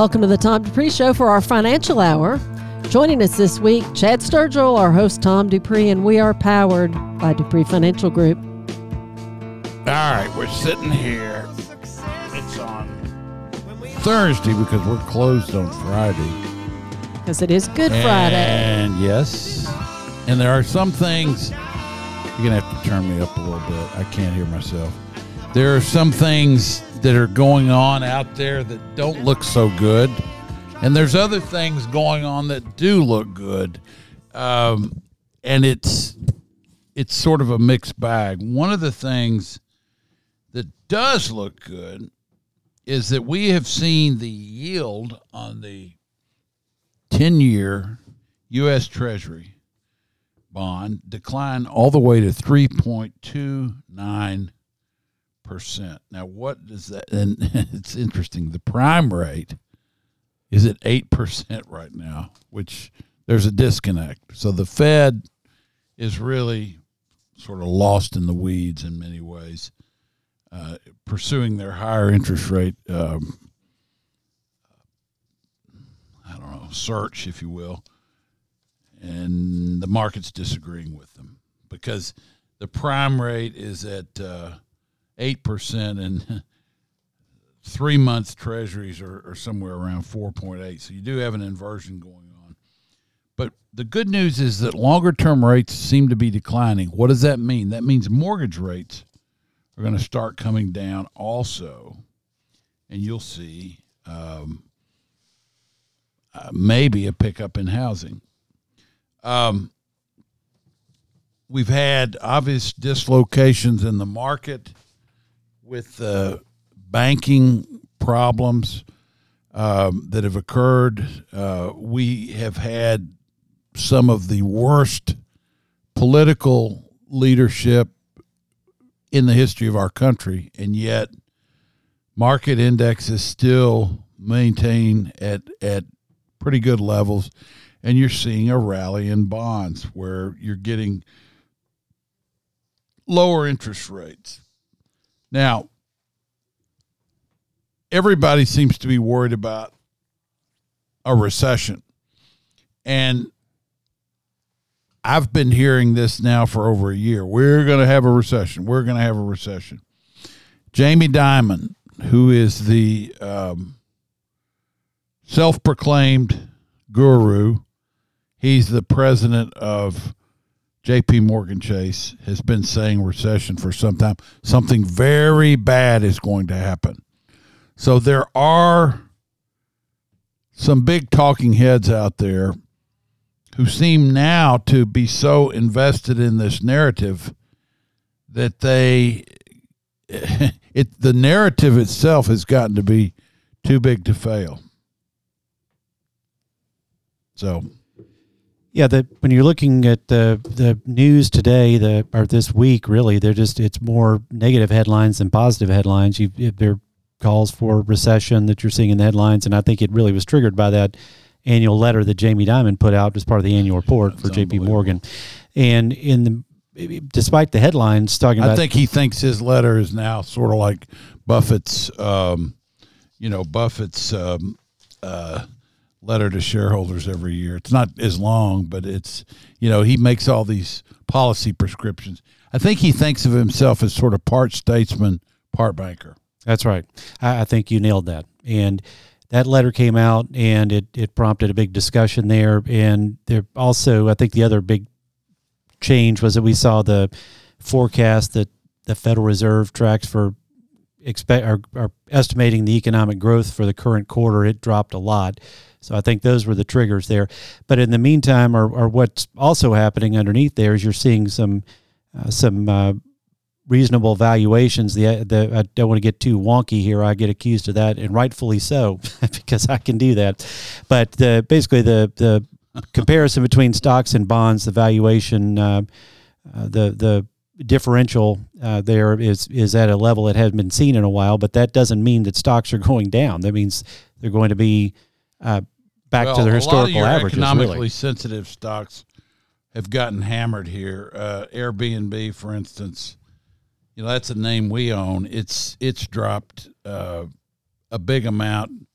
Welcome to the Tom Dupree Show for our financial hour. Joining us this week, Chad Sturgill, our host Tom Dupree, and we are powered by Dupree Financial Group. All right, we're sitting here. It's on Thursday because we're closed on Friday. Because it is Good Friday. And yes, and there are some things you're gonna have to turn me up a little bit. I can't hear myself. There are some things that are going on out there that don't look so good, and there's other things going on that do look good, um, and it's it's sort of a mixed bag. One of the things that does look good is that we have seen the yield on the 10 year U.S. Treasury bond decline all the way to 3.29 percent. Now, what does that? And it's interesting. The prime rate is at eight percent right now, which there's a disconnect. So the Fed is really sort of lost in the weeds in many ways, uh, pursuing their higher interest rate. Um, I don't know, search, if you will, and the market's disagreeing with them because the prime rate is at uh, eight percent, and three month treasuries are, are somewhere around four point eight. So you do have an inversion going on. But the good news is that longer term rates seem to be declining. What does that mean? That means mortgage rates are going to start coming down also, and you'll see um, uh, maybe a pickup in housing. Um, we've had obvious dislocations in the market with the banking problems um, that have occurred. Uh, we have had some of the worst political leadership in the history of our country, and yet market indexes still maintain at at pretty good levels, and you're seeing a rally in bonds where you're getting lower interest rates. Now, everybody seems to be worried about a recession. And I've been hearing this now for over a year. We're going to have a recession. We're going to have a recession. Jamie Dimon, who is the um, self proclaimed guru, he's the president of JP Morgan Chase, has been saying recession for some time. Something very bad is going to happen. So there are some big talking heads out there who seem now to be so invested in this narrative that they it the narrative itself has gotten to be too big to fail. So yeah, the, when you're looking at the the news today, the or this week, really, they're just it's more negative headlines than positive headlines. You there are calls for recession that you're seeing in the headlines, and I think it really was triggered by that annual letter that Jamie Dimon put out as part of the annual report That's for J.P. Morgan, and in the despite the headlines talking about, I think he thinks his letter is now sort of like Buffett's, um, you know, Buffett's um, uh, letter to shareholders every year. It's not as long, but it's you know he makes all these policy prescriptions. I think he thinks of himself as sort of part statesman, part banker. That's right. I, I think you nailed that. And that letter came out, and it it prompted a big discussion there. And there also, I think the other big change was that we saw the forecast that the Federal Reserve tracks for expect are, are estimating the economic growth for the current quarter. It dropped a lot. So I think those were the triggers there. But in the meantime, or, or what's also happening underneath there is you're seeing some uh, some uh, reasonable valuations. The, the I don't want to get too wonky here. I get accused of that, and rightfully so, because I can do that. But the, basically, the the comparison between stocks and bonds, the valuation, uh, uh, the the differential uh, there is is at a level that hasn't been seen in a while. But that doesn't mean that stocks are going down. That means they're going to be uh, back well, to their historical a lot of your averages. Economically really. sensitive stocks have gotten hammered here. Uh, Airbnb, for instance, you know that's a name we own. It's it's dropped uh, a big amount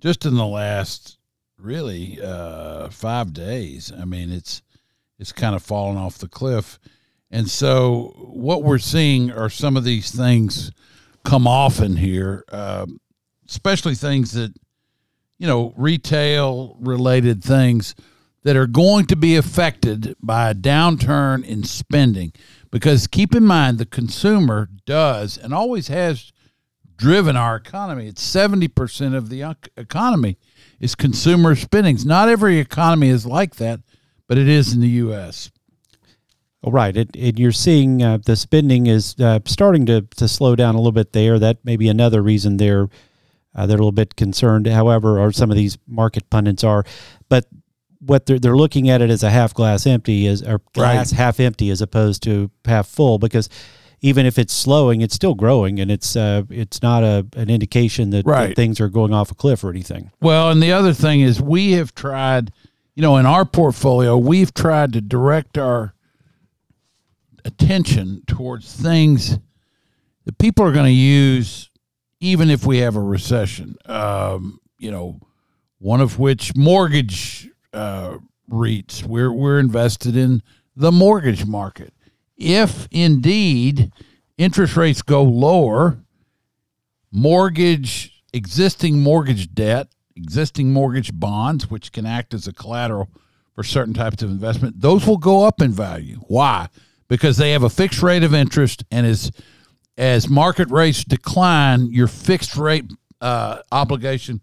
just in the last really uh, five days. I mean, it's it's kind of fallen off the cliff, and so what we're seeing are some of these things come off in here, uh, especially things that you know retail related things that are going to be affected by a downturn in spending. Because keep in mind, the consumer does and always has driven our economy. It's 70% of the economy is consumer spendings. Not every economy is like that, but it is in the U.S. Oh, right. It, you're seeing uh, the spending is uh, starting to, to slow down a little bit there. That may be another reason they're uh, they're a little bit concerned. However, or some of these market pundits are, but what they're they're looking at it as a half glass empty is or glass right. half empty as opposed to half full because even if it's slowing, it's still growing, and it's uh, it's not a an indication that, right. that things are going off a cliff or anything. Well, and the other thing is we have tried, you know, in our portfolio, we've tried to direct our attention towards things that people are going to use, even if we have a recession. Um, you know, one of which mortgage uh, REITs. We're we're invested in the mortgage market. If indeed interest rates go lower, mortgage existing mortgage debt, existing mortgage bonds, which can act as a collateral for certain types of investment, those will go up in value. Why? Because they have a fixed rate of interest, and as as market rates decline, your fixed rate uh, obligation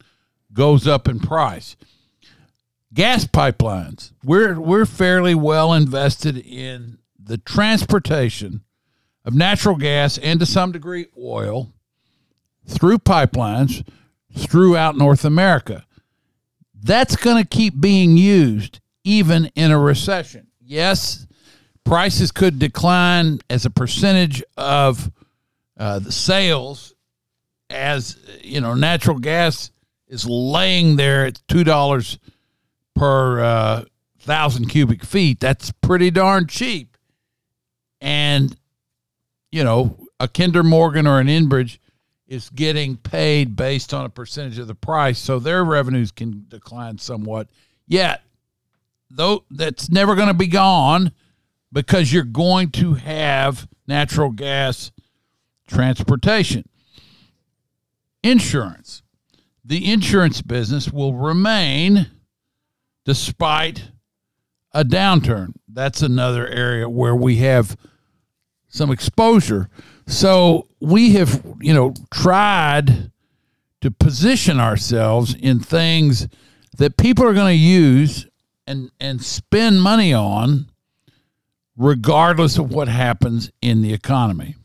goes up in price gas pipelines. We're we're fairly well invested in the transportation of natural gas and to some degree oil through pipelines throughout North America. That's going to keep being used even in a recession. Yes, prices could decline as a percentage of uh, the sales as you know natural gas is laying there at two dollars per uh, thousand cubic feet. That's pretty darn cheap. And, you know, a Kinder Morgan or an Enbridge is getting paid based on a percentage of the price, so their revenues can decline somewhat. Yet, though that's never going to be gone because you're going to have natural gas transportation. Insurance. The insurance business will remain despite a downturn. That's another area where we have some exposure. So we have, you know, tried to position ourselves in things that people are going to use and and spend money on regardless of what happens in the economy.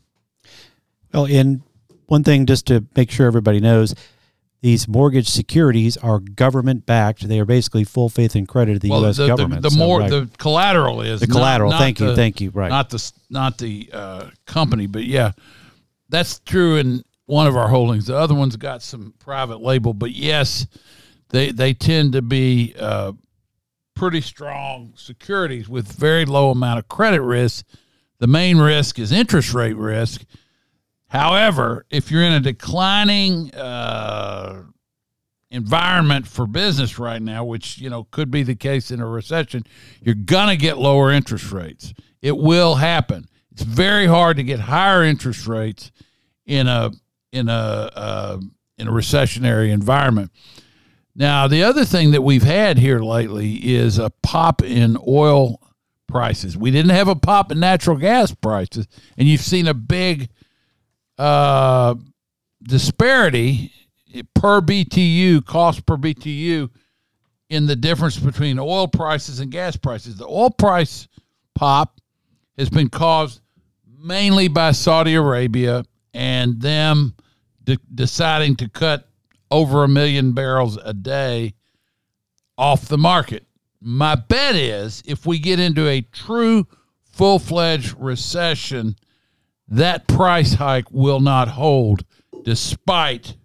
Well, and one thing just to make sure everybody knows, these mortgage securities are government backed. They are basically full faith and credit of the well, U.S. The, government. The, the so, more right. the collateral is the collateral. Not, not thank the, you, thank you. Right, not the not the uh, company, but yeah, that's true in one of our holdings. The other one's got some private label, but yes, they they tend to be uh, pretty strong securities with very low amount of credit risk. The main risk is interest rate risk However, if you're in a declining uh, environment for business right now, which you know could be the case in a recession, you're gonna get lower interest rates. It will happen. It's very hard to get higher interest rates in a in a uh, in a recessionary environment. Now, the other thing that we've had here lately is a pop in oil prices. We didn't have a pop in natural gas prices, and you've seen a big uh, disparity per BTU, cost per BTU, in the difference between oil prices and gas prices. The oil price pop has been caused mainly by Saudi Arabia and them de- deciding to cut over a million barrels a day off the market. My bet is if we get into a true full fledged recession, that price hike will not hold despite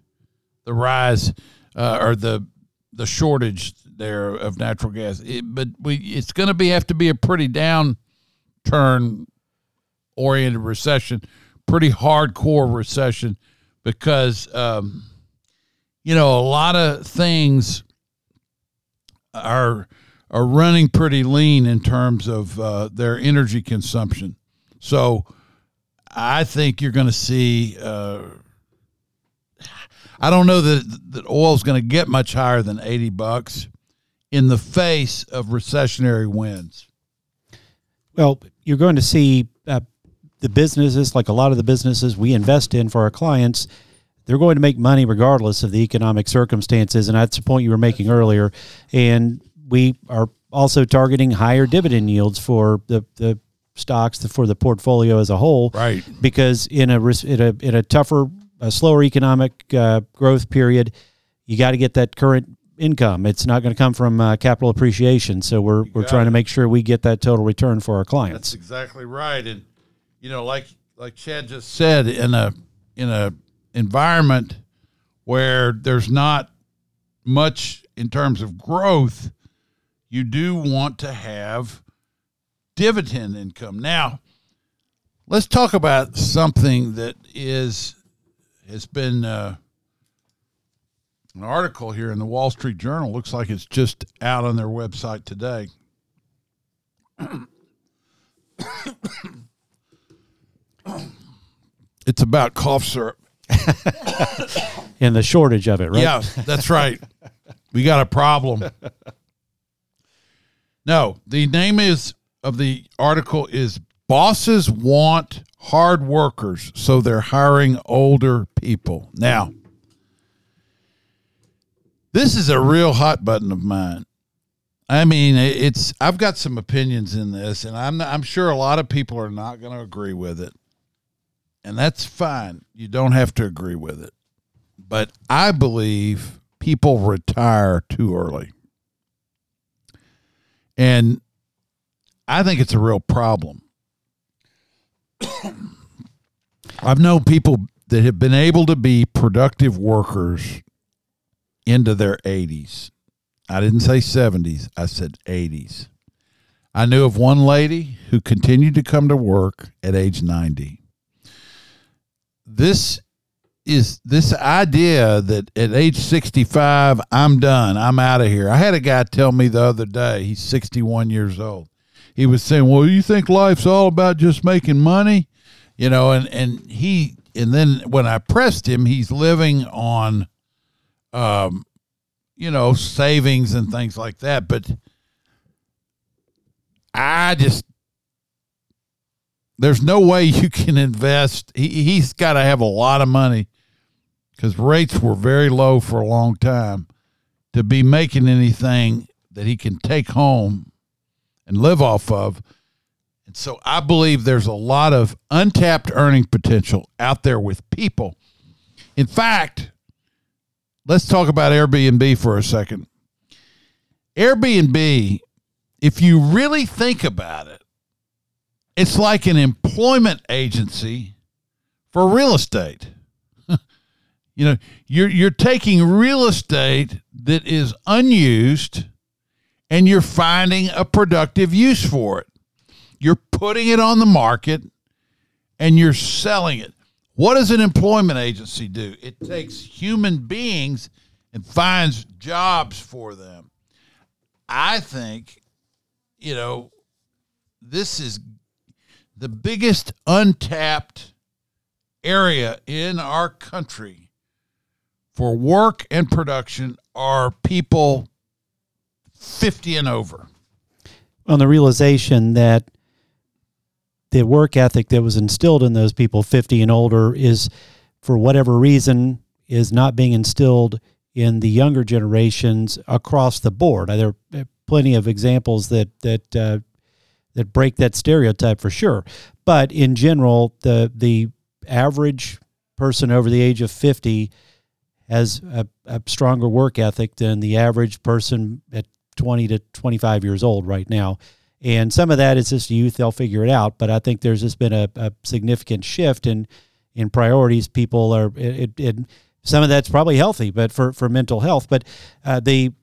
the rise uh, or the the shortage there of natural gas. It, but we it's going to be have to be a pretty downturn oriented recession, pretty hardcore recession because um, you know, a lot of things are are running pretty lean in terms of uh, their energy consumption. So I think you're going to see. Uh, I don't know that that oil is going to get much higher than eighty bucks in the face of recessionary winds. Well, you're going to see uh, the businesses, like a lot of the businesses we invest in for our clients, they're going to make money regardless of the economic circumstances. And that's the point you were making earlier. And we are also targeting higher dividend yields for the, the stocks for the portfolio as a whole. Right. Because in a, in a, in a tougher, a slower economic uh, growth period, you got to get that current income. It's not going to come from uh, capital appreciation. So we're, we're trying it. to make sure we get that total return for our clients. That's exactly right. And you know, like like Chad just said, in a in a environment where there's not much in terms of growth, you do want to have dividend income. Now, let's talk about something that is has been uh, an article here in the Wall Street Journal. Looks like it's just out on their website today. it's about cough syrup. and the shortage of it, right? Yeah, that's right. we got a problem. No, the name is of the article is bosses want hard workers, so they're hiring older people. Now, this is a real hot button of mine. I mean, it's I've got some opinions in this, and I'm I'm sure a lot of people are not going to agree with it, and that's fine. You don't have to agree with it, but I believe people retire too early, and I think it's a real problem. I've known people that have been able to be productive workers into their 80s. I didn't say 70s, I said 80s. I knew of one lady who continued to come to work at age 90. This is this idea that at age 65 I'm done, I'm out of here. I had a guy tell me the other day, he's 61 years old. He was saying, "Well, you think life's all about just making money?" You know, and and he and then when I pressed him, he's living on um you know, savings and things like that. But I just, there's no way you can invest. He, he's got to have a lot of money because rates were very low for a long time to be making anything that he can take home and live off of. And so I believe there's a lot of untapped earning potential out there with people. In fact, let's talk about Airbnb for a second. Airbnb, if you really think about it, it's like an employment agency for real estate. you know, you're you're taking real estate that is unused and you're finding a productive use for it. You're putting it on the market and you're selling it. What does an employment agency do? It takes human beings and finds jobs for them. I think, you know, this is the biggest untapped area in our country for work and production are people 50 and over. On the realization that the work ethic that was instilled in those people 50 and older is for whatever reason is not being instilled in the younger generations across the board. There are plenty of examples that that uh, that break that stereotype for sure. But in general, the the average person over the age of 50 has a, a stronger work ethic than the average person at 20 to 25 years old right now. And some of that is just youth; they'll figure it out. But I think there's just been a, a significant shift in in priorities. People are it, it, some of that's probably healthy, but for for mental health. But uh, the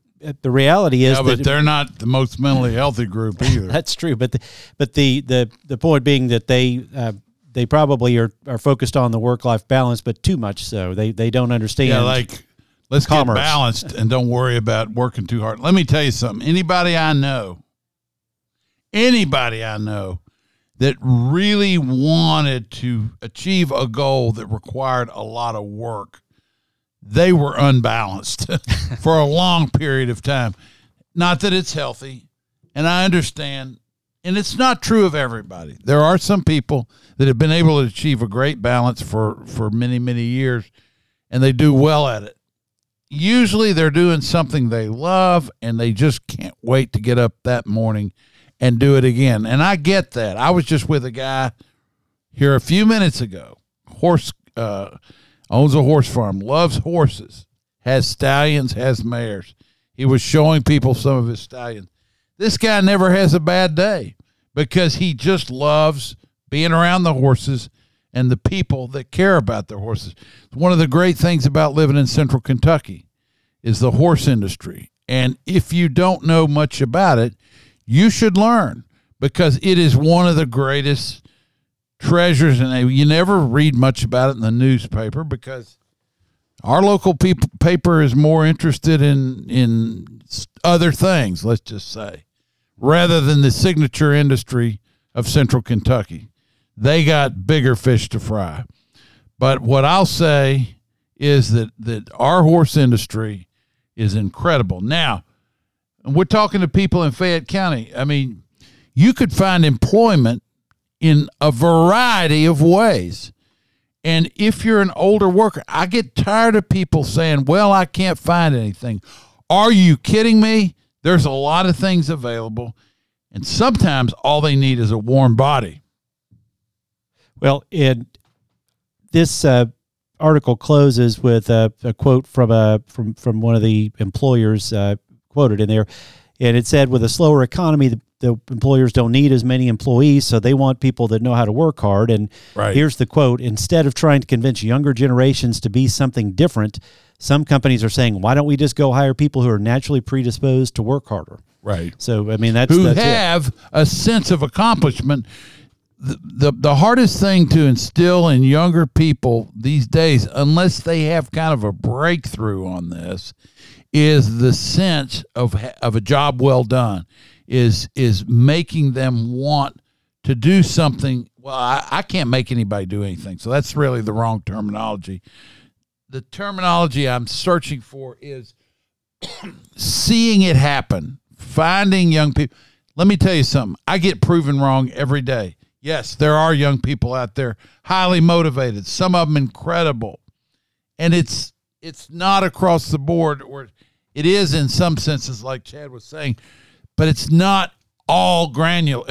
the reality is yeah, but they're not the most mentally healthy group either. that's true. But the, but the the the point being that they. Uh, they probably are, are focused on the work life balance, but too much so. They they don't understand. Yeah, like Let's Commerce. get balanced and don't worry about working too hard. Let me tell you something. Anybody I know, anybody I know that really wanted to achieve a goal that required a lot of work, they were unbalanced for a long period of time. Not that it's healthy, and I understand, and it's not true of everybody. There are some people that have been able to achieve a great balance for for many many years, and they do well at it usually they're doing something they love and they just can't wait to get up that morning and do it again. And I get that. I was just with a guy here a few minutes ago. Horse uh, owns a horse farm, loves horses, has stallions, has mares. He was showing people some of his stallions. This guy never has a bad day because he just loves being around the horses and the people that care about their horses. One of the great things about living in central Kentucky is the horse industry. And if you don't know much about it, you should learn because it is one of the greatest treasures and you never read much about it in the newspaper because our local paper is more interested in in other things, let's just say, rather than the signature industry of central Kentucky they got bigger fish to fry. But what I'll say is that that our horse industry is incredible. Now, we're talking to people in Fayette County. I mean, you could find employment in a variety of ways. And if you're an older worker, I get tired of people saying, "Well, I can't find anything." Are you kidding me? There's a lot of things available, and sometimes all they need is a warm body. Well, and this uh, article closes with a, a, quote from a from from one of the employers uh, quoted in there, and it said, "With a slower economy, the, the, employers don't need as many employees, so they want people that know how to work hard." And right. here's the quote: "Instead of trying to convince younger generations to be something different." Some companies are saying, "Why don't we just go hire people who are naturally predisposed to work harder?" Right. So, I mean, that's who that's have it. a sense of accomplishment the, the the hardest thing to instill in younger people these days, unless they have kind of a breakthrough on this, is the sense of of a job well done, is is making them want to do something. Well, I, I can't make anybody do anything, so that's really the wrong terminology. The terminology I'm searching for is seeing it happen, finding young people. Let me tell you something. I get proven wrong every day. Yes, there are young people out there highly motivated, some of them incredible. And it's it's not across the board or it is in some senses like Chad was saying, but it's not all granular.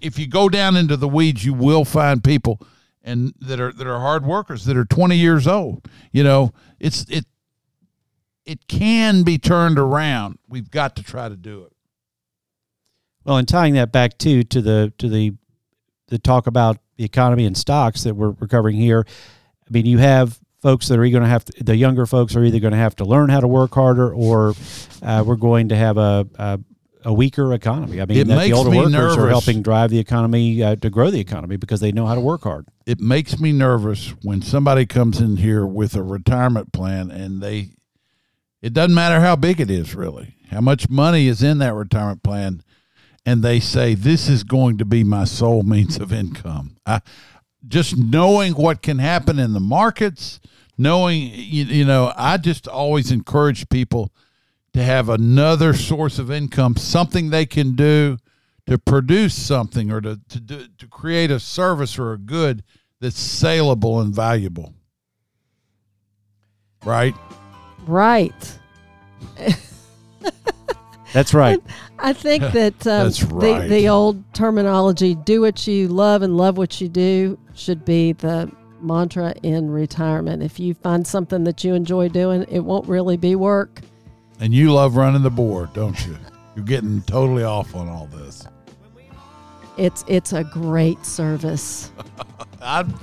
If you go down into the weeds, you will find people and that are that are hard workers that are 20 years old. You know, it's it it can be turned around. We've got to try to do it. Well, and tying that back too to the to the the talk about the economy and stocks that we're, we're covering here. I mean, you have folks that are going to have to, the younger folks are either going to have to learn how to work harder, or uh, we're going to have a, a a weaker economy. I mean, the older me workers are helping drive the economy uh, to grow the economy because they know how to work hard. it makes me nervous when somebody comes in here with a retirement plan and they it doesn't matter how big it is really how much money is in that retirement plan and they say this is going to be my sole means of income I, just knowing what can happen in the markets knowing you, you know i just always encourage people to have another source of income something they can do to produce something or to to do, to create a service or a good that's saleable and valuable. Right? Right. That's right. I think that um, That's the, the old terminology, do what you love and love what you do, should be the mantra in retirement. If you find something that you enjoy doing, it won't really be work. And you love running the board, don't you? You're getting totally off on all this. It's it's a great service. I'm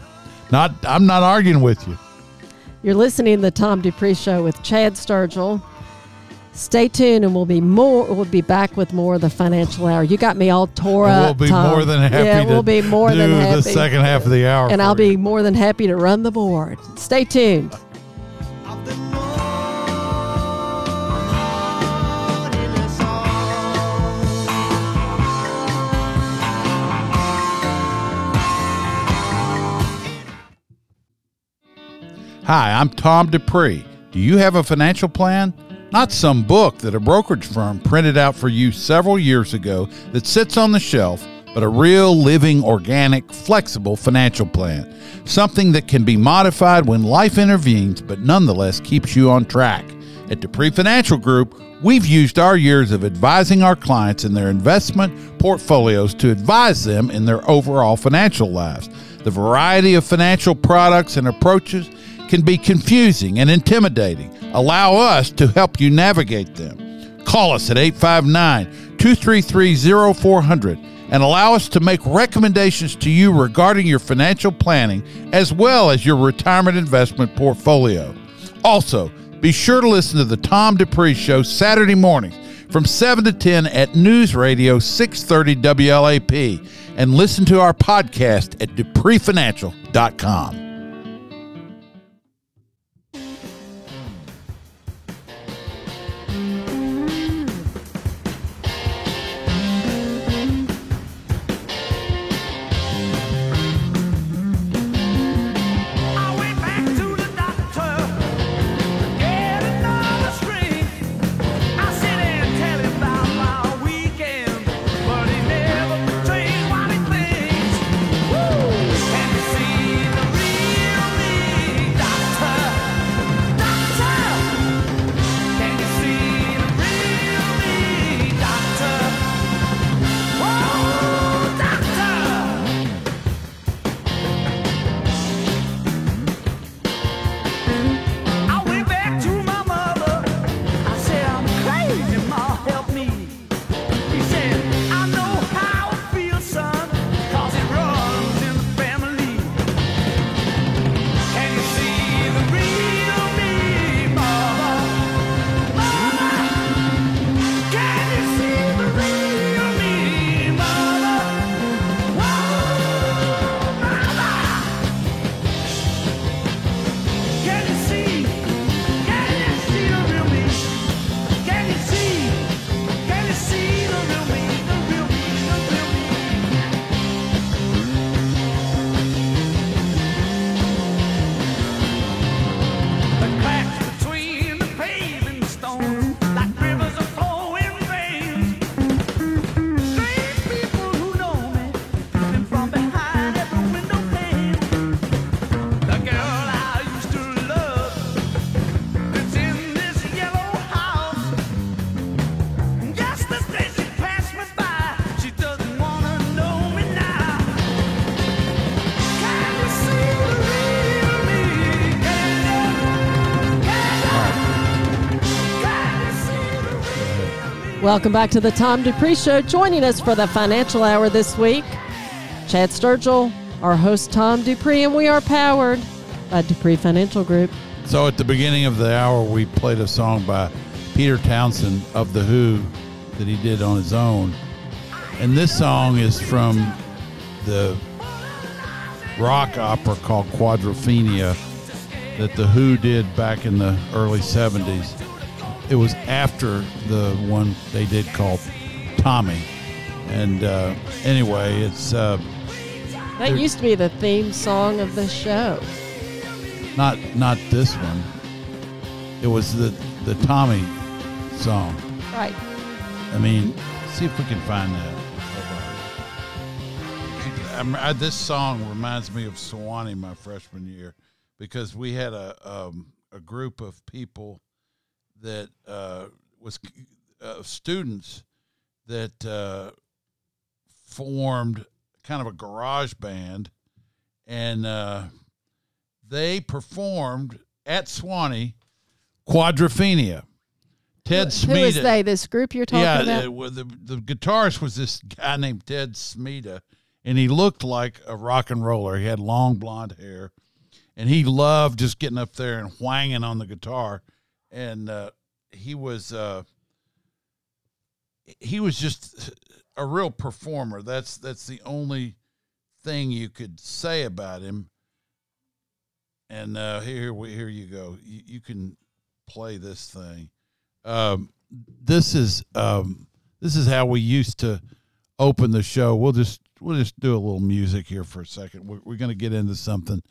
not I'm not arguing with you. You're listening to the Tom Dupree Show with Chad Sturgill. Stay tuned, and we'll be more. We'll be back with more of the financial hour. You got me all tore up. We'll be Tom. more than happy. Yeah, we'll be more than happy. The second half of the hour, and I'll you. be more than happy to run the board. Stay tuned. Hi, I'm Tom Dupree. Do you have a financial plan? Not some book that a brokerage firm printed out for you several years ago that sits on the shelf, but a real, living, organic, flexible financial plan. Something that can be modified when life intervenes, but nonetheless keeps you on track. At Dupree Financial Group, we've used our years of advising our clients in their investment portfolios to advise them in their overall financial lives. The variety of financial products and approaches can be confusing and intimidating. Allow us to help you navigate them. Call us at 859 233 0400 and allow us to make recommendations to you regarding your financial planning as well as your retirement investment portfolio. Also, be sure to listen to the Tom Dupree Show Saturday mornings from 7 to 10 at News Radio 630 WLAP and listen to our podcast at dupreefinancial.com. Welcome back to the Tom Dupree Show. Joining us for the financial hour this week, Chad Sturgill, our host Tom Dupree, and we are powered by Dupree Financial Group. So at the beginning of the hour, we played a song by Peter Townshend of The Who that he did on his own. And this song is from the rock opera called Quadrophenia that The Who did back in the early 70s. It was after the one they did called Tommy. And uh, anyway, it's uh, That used to be the theme song of the show. not not this one. It was the the Tommy song. Right. I mean, see if we can find that. I'm- I- this song reminds me of Sewanee my freshman year because we had a um, a group of people that uh, was uh, students that uh, formed kind of a garage band, and uh, they performed at Sewanee Quadrophenia. Ted Who is they? This group you're talking yeah, about? uh, well, the the guitarist was this guy named Ted Smeda, and he looked like a rock and roller. He had long blonde hair, and he loved just getting up there and whanging on the guitar. And uh, he was uh, he was just a real performer. That's that's the only thing you could say about him. And uh, here we here you go. You, you can play this thing. Um, this is um, this is how we used to open the show. We'll just we'll just do a little music here for a second. We're, we're going to get into something,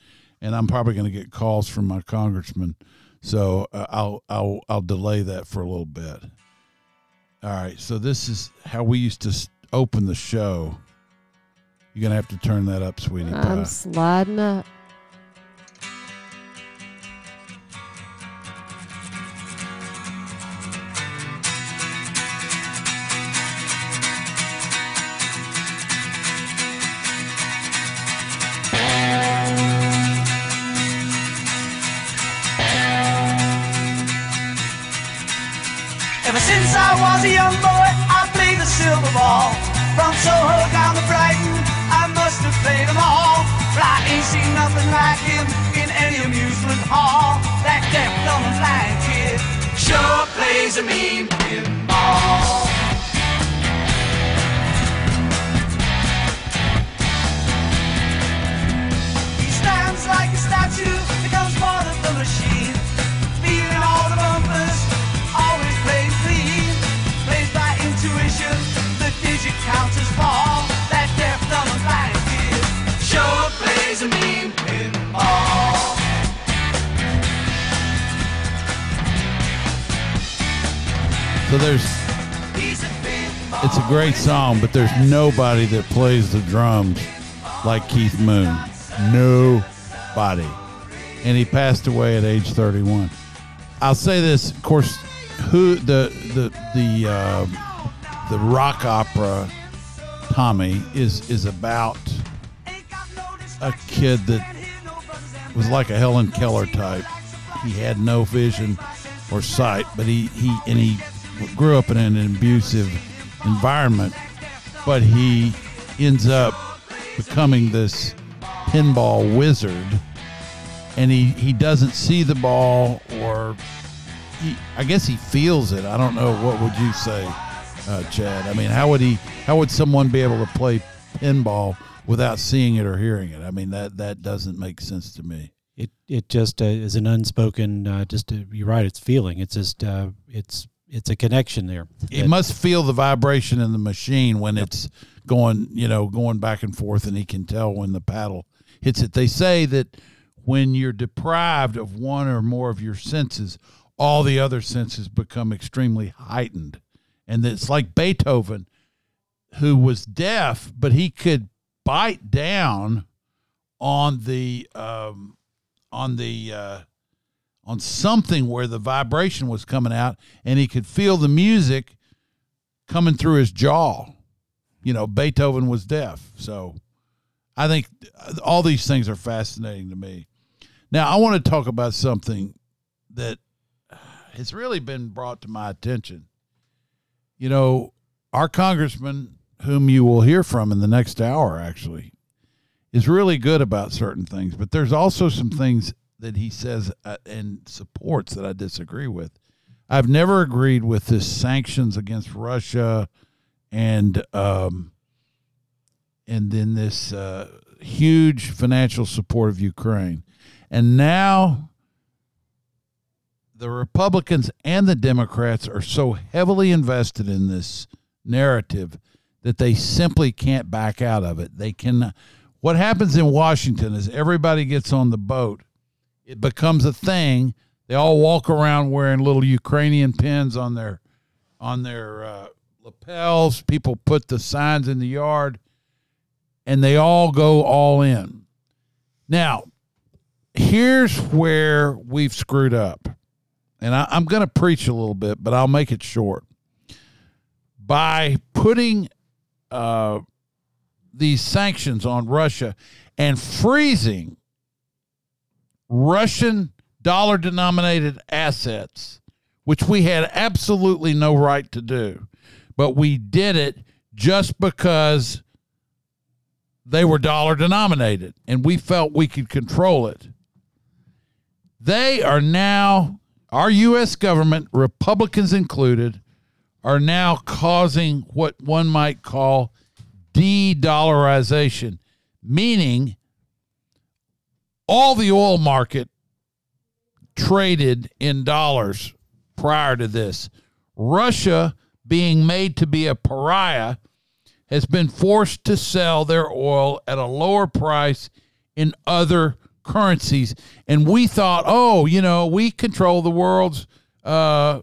and I'm probably going to get calls from my congressman. So uh, I'll I'll I'll delay that for a little bit. All right. So this is how we used to open the show. You're gonna have to turn that up, sweetie. I'm sliding up. So there's it's a great song, but there's nobody that plays the drums like Keith Moon. Nobody. And he passed away at age 31. I'll say this, of course, who the the the uh, the rock opera Tommy is is about a kid that was like a Helen Keller type. He had no vision or sight, but he, he and he grew up in an abusive environment. But he ends up becoming this pinball wizard, and he he doesn't see the ball, or he, I guess he feels it. I don't know. What would you say, uh, Chad? I mean, how would he? How would someone be able to play pinball without seeing it or hearing it? I mean, that that doesn't make sense to me. It it just uh, is an unspoken. Uh, just uh, you're right. It's feeling. It's just uh, it's it's a connection there. He must feel the vibration in the machine when it's going, you know, going back and forth, and he can tell when the paddle hits it. They say that when you're deprived of one or more of your senses, all the other senses become extremely heightened, and it's like Beethoven, who was deaf, but he could bite down on the um, on the uh, on something where the vibration was coming out and he could feel the music coming through his jaw. You know, Beethoven was deaf. So I think all these things are fascinating to me. Now, I want to talk about something that has really been brought to my attention. You know, our congressman, whom you will hear from in the next hour, actually, is really good about certain things, but there's also some things that he says uh, and supports that I disagree with. I've never agreed with this sanctions against Russia and um, and then this uh, huge financial support of Ukraine. And now the Republicans and the Democrats are so heavily invested in this narrative that they simply can't back out of it. They can what happens in Washington is everybody gets on the boat. It becomes a thing. They all walk around wearing little Ukrainian pins on their on their uh, lapels. People put the signs in the yard, and they all go all in. Now, here's where we've screwed up, and I, I'm going to preach a little bit, but I'll make it short. By putting uh, these sanctions on Russia and freezing Russian dollar denominated assets, which we had absolutely no right to do. But we did it just because they were dollar denominated and we felt we could control it. They are now, our U.S. government, Republicans included, are now causing what one might call de dollarization, meaning all the oil market traded in dollars prior to this. Russia, being made to be a pariah, has been forced to sell their oil at a lower price in other currencies, and we thought, oh, you know, we control the world's. Uh,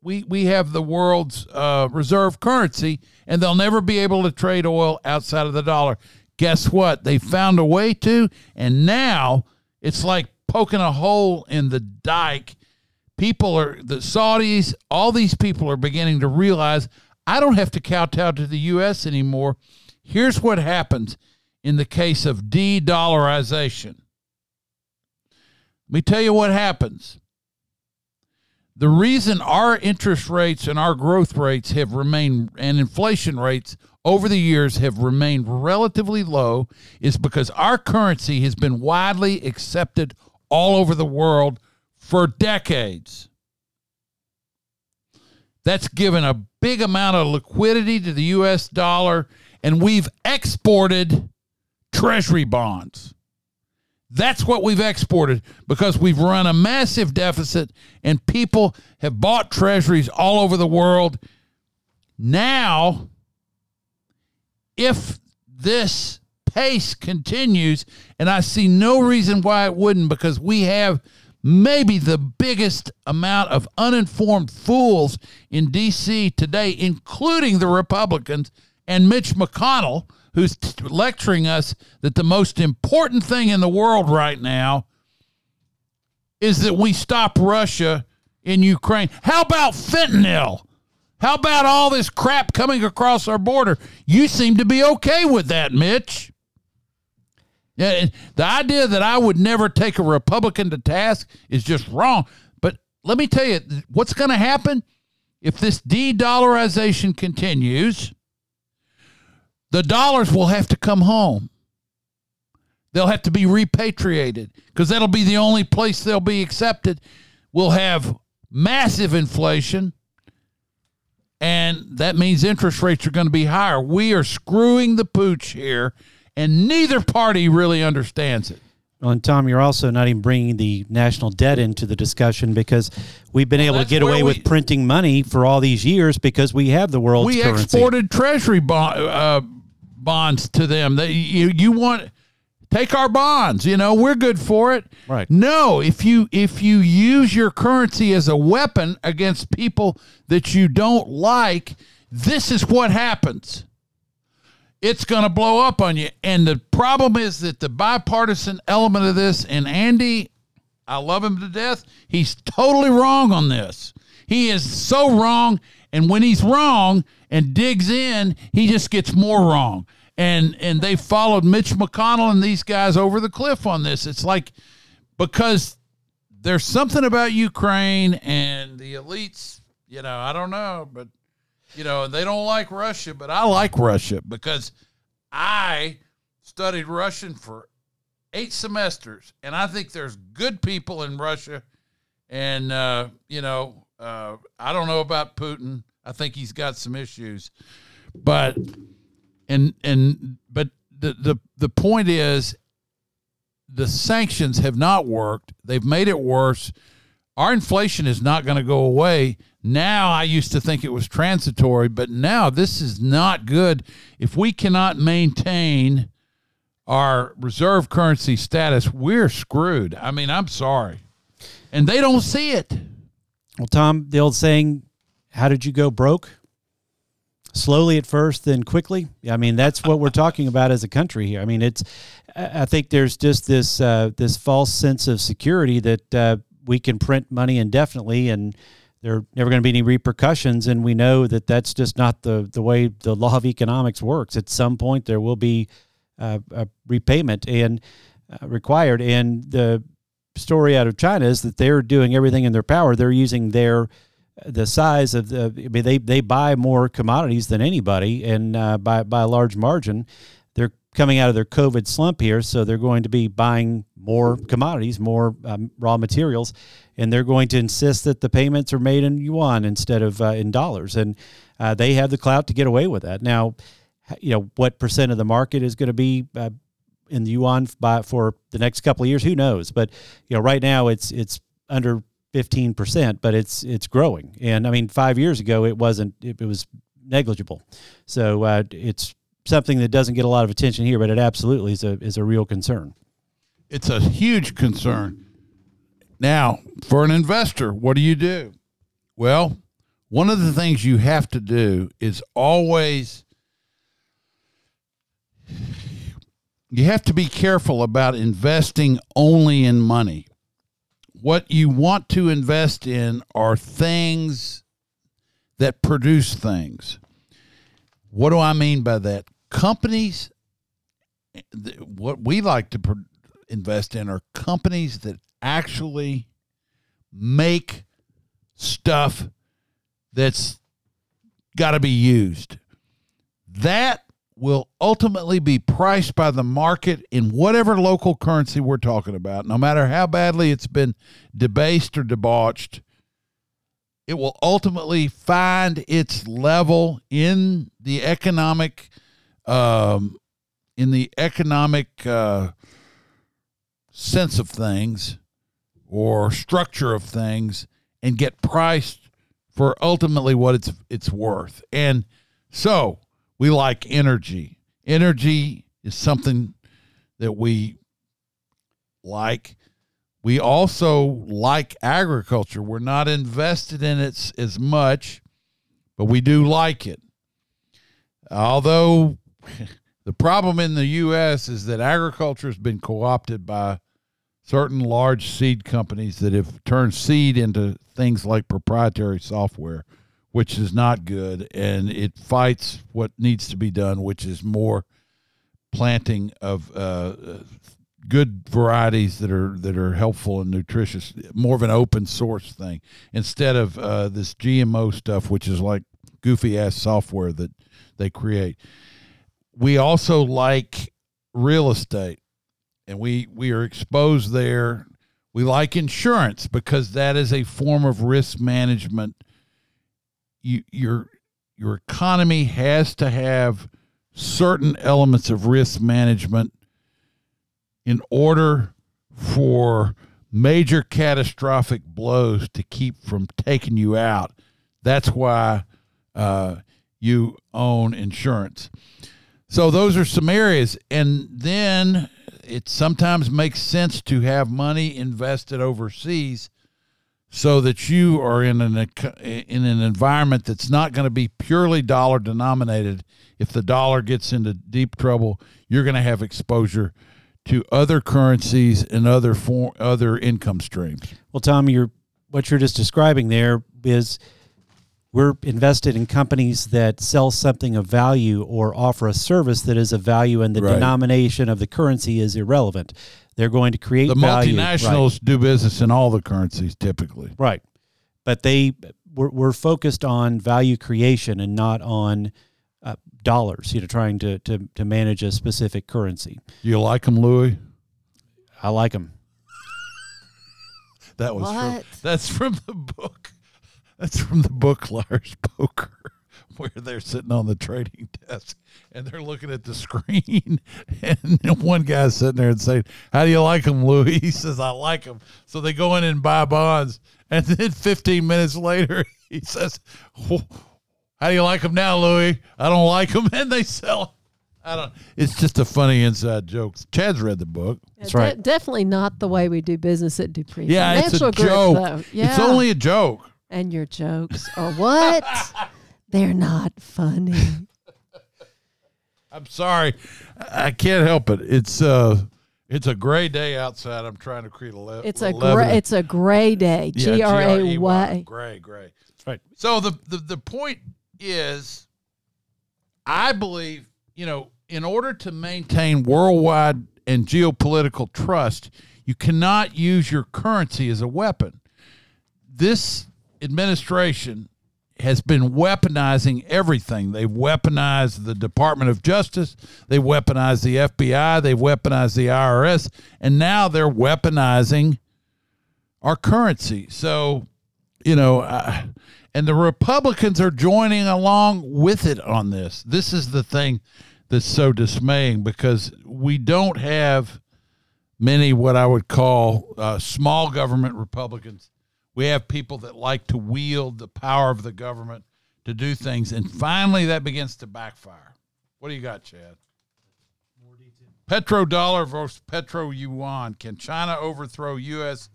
we we have the world's uh, reserve currency, and they'll never be able to trade oil outside of the dollar. Guess what? They found a way to, and now it's like poking a hole in the dike. People are the Saudis. All these people are beginning to realize I don't have to kowtow to the U.S. anymore. Here's what happens in the case of de-dollarization. Let me tell you what happens the reason our interest rates and our growth rates have remained and inflation rates over the years have remained relatively low is because our currency has been widely accepted all over the world for decades. That's given a big amount of liquidity to the US dollar, and we've exported treasury bonds. That's what we've exported because we've run a massive deficit and people have bought treasuries all over the world. Now, if this pace continues, and I see no reason why it wouldn't, because we have maybe the biggest amount of uninformed fools in D.C. today, including the Republicans and Mitch McConnell who's t- lecturing us that the most important thing in the world right now is that we stop Russia in Ukraine. How about fentanyl? How about all this crap coming across our border? You seem to be okay with that, Mitch. Yeah, the idea that I would never take a Republican to task is just wrong. But let me tell you what's going to happen if this de dollarization continues the dollars will have to come home. They'll have to be repatriated because that'll be the only place they'll be accepted. We'll have massive inflation, and that means interest rates are going to be higher. We are screwing the pooch here, and neither party really understands it. Well, and Tom, you're also not even bringing the national debt into the discussion because we've been Well, able to get away where with printing money for all these years because we have the world's we currency. exported treasury bond, uh, bonds to them. They, you you want take our bonds. You know we're good for it. Right. No, if you if you use your currency as a weapon against people that you don't like, this is what happens. It's going to blow up on you. And the problem is that the bipartisan element of this, and Andy, I love him to death. He's totally wrong on this. He is so wrong. And when he's wrong and digs in, he just gets more wrong. And and they followed Mitch McConnell and these guys over the cliff on this. It's like because there's something about Ukraine and the elites, you know, I don't know, but you know, they don't like Russia, but I like Russia because I studied Russian for eight semesters, and I think there's good people in Russia. And uh, you know, uh, I don't know about Putin. I think he's got some issues, but and and but the the the point is, the sanctions have not worked. They've made it worse. Our inflation is not going to go away. Now, I used to think it was transitory, but now this is not good. If we cannot maintain our reserve currency status, we're screwed. I mean, I'm sorry. And they don't see it. Well, Tom, the old saying, "How did you go broke?" Slowly at first, then quickly. I mean, that's what we're talking about as a country here. I mean, it's. I think there's just this uh, this false sense of security that uh, we can print money indefinitely, and there are never going to be any repercussions. And we know that that's just not the the way the law of economics works. At some point, there will be uh, a repayment and uh, required. And the story out of China is that they're doing everything in their power. They're using their the size of the. I mean, they they buy more commodities than anybody, and uh, by by a large margin. They're coming out of their COVID slump here, so they're going to be buying more commodities, more um, raw materials, and they're going to insist that the payments are made in yuan instead of uh, in dollars, and uh, they have the clout to get away with that. Now, you know what percent of the market is going to be uh, in the yuan by for the next couple of years? Who knows? But you know right now it's it's under 15% but it's it's growing. And i mean 5 years ago it wasn't it, it was negligible. So uh, it's something that doesn't get a lot of attention here but it absolutely is a is a real concern. It's a huge concern. Now, for an investor, what do you do? Well, one of the things you have to do is always you have to be careful about investing only in money. What you want to invest in are things that produce things. What do I mean by that? Companies, what we like to invest in are companies that actually make stuff that's got to be used. That will ultimately be priced by the market in whatever local currency we're talking about, no matter how badly it's been debased or debauched. It will ultimately find its level in the economic, um, in the economic uh, sense of things or structure of things, and get priced for ultimately what it's it's worth. And so we like energy. Energy is something that we like. We also like agriculture. We're not invested in it as much, but we do like it. Although the problem in the U.S. is that agriculture has been co opted by certain large seed companies that have turned seed into things like proprietary software, which is not good. And it fights what needs to be done, which is more planting of uh, uh, good varieties that are that are helpful and nutritious, more of an open source thing instead of uh, this GMO stuff, which is like goofy ass software that they create. We also like real estate, and we we are exposed there. We like insurance because that is a form of risk management. You, your your economy has to have certain elements of risk management in order for major catastrophic blows to keep from taking you out. That's why uh, you own insurance. So those are some areas, and then it sometimes makes sense to have money invested overseas so that you are in an in an environment that's not going to be purely dollar denominated. If the dollar gets into deep trouble, you're going to have exposure to other currencies and other form, other income streams. Well, Tom, you're what you're just describing there is we're invested in companies that sell something of value or offer a service that is of value, and the Right. denomination of the currency is irrelevant. They're going to create The value. multinationals do business in all the currencies typically. right? right. But they we're, we're focused on value creation and not on uh, dollars. You know, trying to to to manage a specific currency. You like them, Louis? I like them. That was What? from that's from the book. That's from the book Liar's Poker, where they're sitting on the trading desk and they're looking at the screen, and one guy's sitting there and saying, "How do you like them, Louis?" He says, "I like them." So they go in and buy bonds, and then 15 minutes later, he says, "How do you like them now, Louis?" I don't like them, and they sell I don't. It's just a funny inside joke. Chad's read the book. That's De- right. definitely not the way we do business at Dupree. Yeah, it's a Group, joke. though. Yeah. It's only a joke. And your jokes are what? They're not funny. I'm sorry, I I can't help it. It's uh, it's a gray day outside. I'm trying to create a. Le- It's a levity. gray. It's a gray day. Yeah, G R A G-R-E-Y, Y. Gray, gray. That's right. So the, the the point is, I believe you know, in order to maintain worldwide and geopolitical trust, you cannot use your currency as a weapon. This administration has been weaponizing everything. They've weaponized the Department of Justice, they weaponized the FBI, they've weaponized the IRS, and now they're weaponizing our currency. So, you know, and the Republicans are joining along with it on this. This is the thing that's so dismaying because we don't have many what I would call uh, small government Republicans. We have people that like to wield the power of the government to do things, and finally that begins to backfire. What do you got, Chad? Petrodollar versus petro yuan. Can China overthrow U.S.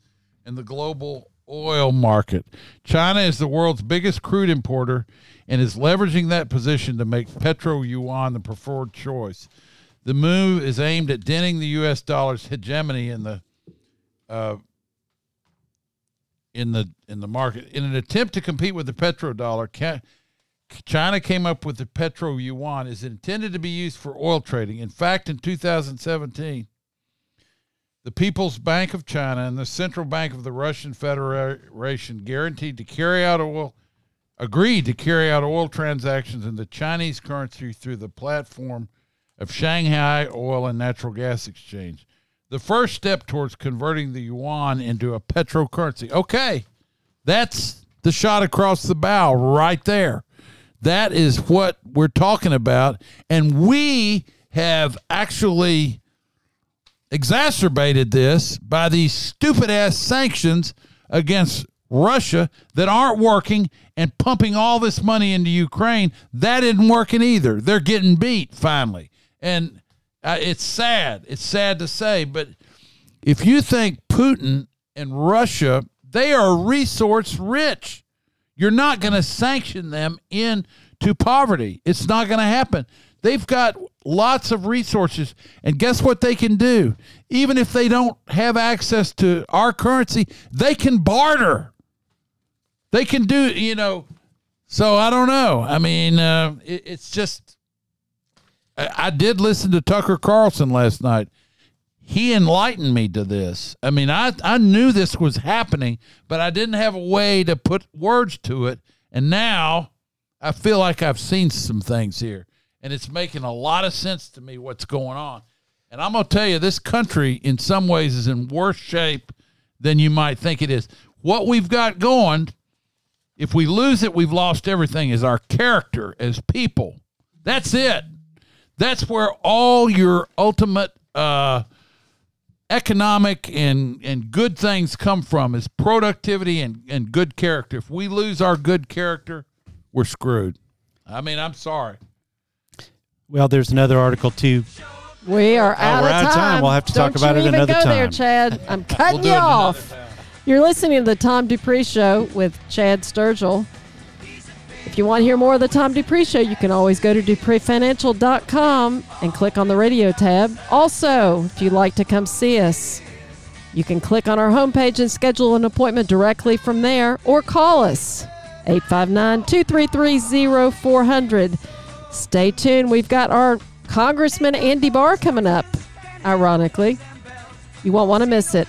in the global oil market? China is the world's biggest crude importer and is leveraging that position to make petro yuan the preferred choice. The move is aimed at denting the U.S. dollar's hegemony in the uh, in the in the market. In an attempt to compete with the petrodollar, China came up with the petro yuan is intended to be used for oil trading. In fact, in 2017, the People's Bank of China and the Central Bank of the Russian Federation guaranteed to carry out oil agreed to carry out oil transactions in the Chinese currency through the platform of Shanghai Oil and Natural Gas Exchange. The first step towards converting the yuan into a petro currency. Okay, that's the shot across the bow right there. That is what we're talking about. And we have actually exacerbated this by these stupid ass sanctions against Russia that aren't working and pumping all this money into Ukraine. That isn't working either. They're getting beat finally. And uh, it's sad. It's sad to say, but if you think Putin and Russia, they are resource rich. You're not going to sanction them into poverty. It's not going to happen. They've got lots of resources. And guess what they can do? Even if they don't have access to our currency, they can barter. They can do, you know. So I don't know. I mean, uh, it, it's just. I, did listen to Tucker Carlson last night he enlightened me to this. I mean, I, I knew this was happening, but I didn't have a way to put words to it. And now I feel like I've seen some things here, and it's making a lot of sense to me what's going on. And I'm going to tell you, this country in some ways is in worse shape than you might think it is. What we've got going, if we lose it, we've lost everything, is our character as people. That's it. That's where all your ultimate uh, economic and, and good things come from is productivity and, and good character. If we lose our good character, we're screwed. I mean, I'm sorry. Well, there's another article too. We are out, we're of, out of time. We'll have to Don't talk about you it even another go there, time. Chad. I'm cutting We'll you off. You're listening to the Tom Dupree Show with Chad Sturgill. If you want to hear more of the Tom Dupree Show, you can always go to dupreefinancial.com and click on the radio tab. Also, if you'd like to come see us, you can click on our homepage and schedule an appointment directly from there or call us 859 233 0400. Stay tuned. We've got our Congressman Andy Barr coming up, ironically. You won't want to miss it.